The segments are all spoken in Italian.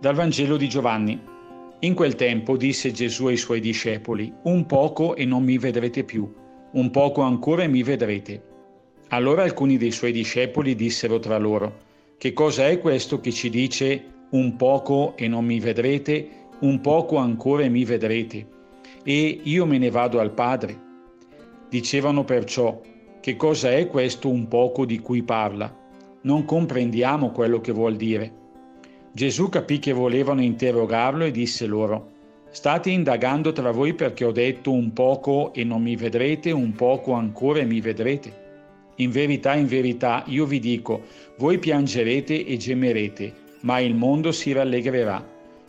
Dal Vangelo di Giovanni. In quel tempo disse Gesù ai suoi discepoli, un poco e non mi vedrete più, un poco ancora e mi vedrete. Allora alcuni dei suoi discepoli dissero tra loro, che cosa è questo che ci dice un poco e non mi vedrete, un poco ancora e mi vedrete, e io me ne vado al Padre? Dicevano perciò, che cosa è questo un poco di cui parla? Non comprendiamo quello che vuol dire. Gesù capì che volevano interrogarlo e disse loro, State indagando tra voi perché ho detto un poco e non mi vedrete, un poco ancora e mi vedrete. In verità, in verità, io vi dico, voi piangerete e gemerete, ma il mondo si rallegrerà.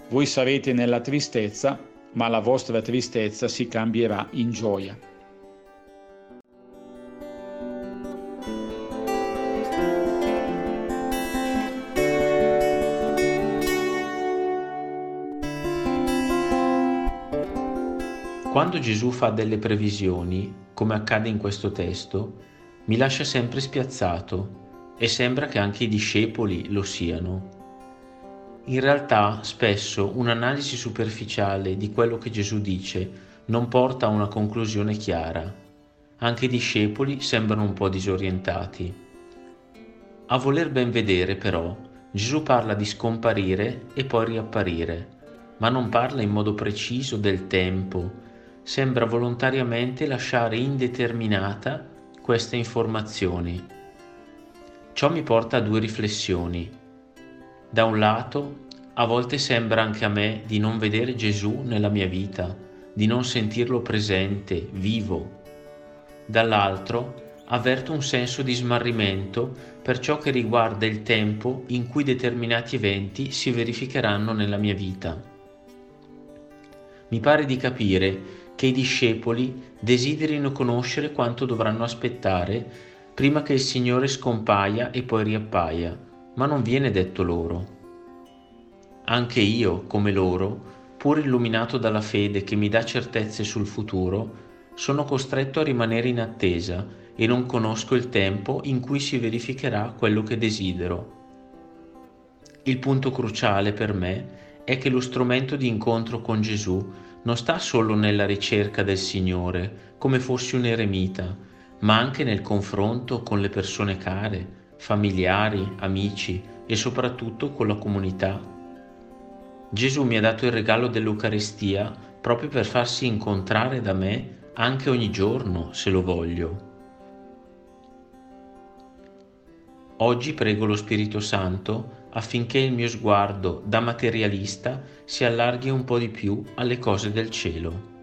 Voi sarete nella tristezza, ma la vostra tristezza si cambierà in gioia. Quando Gesù fa delle previsioni, come accade in questo testo, mi lascia sempre spiazzato e sembra che anche i discepoli lo siano. In realtà spesso un'analisi superficiale di quello che Gesù dice non porta a una conclusione chiara. Anche i discepoli sembrano un po' disorientati. A voler ben vedere però, Gesù parla di scomparire e poi riapparire, ma non parla in modo preciso del tempo, sembra volontariamente lasciare indeterminata queste informazioni. Ciò mi porta a due riflessioni. Da un lato, a volte sembra anche a me di non vedere Gesù nella mia vita, di non sentirlo presente, vivo. Dall'altro, avverto un senso di smarrimento per ciò che riguarda il tempo in cui determinati eventi si verificheranno nella mia vita. Mi pare di capire che i discepoli desiderino conoscere quanto dovranno aspettare prima che il Signore scompaia e poi riappaia, ma non viene detto loro. Anche io, come loro, pur illuminato dalla fede che mi dà certezze sul futuro, sono costretto a rimanere in attesa e non conosco il tempo in cui si verificherà quello che desidero. Il punto cruciale per me è che lo strumento di incontro con Gesù non sta solo nella ricerca del Signore, come fossi un eremita, ma anche nel confronto con le persone care, familiari, amici e soprattutto con la comunità. Gesù mi ha dato il regalo dell'Eucarestia proprio per farsi incontrare da me anche ogni giorno, se lo voglio. Oggi prego lo Spirito Santo affinché il mio sguardo da materialista si allarghi un po' di più alle cose del cielo.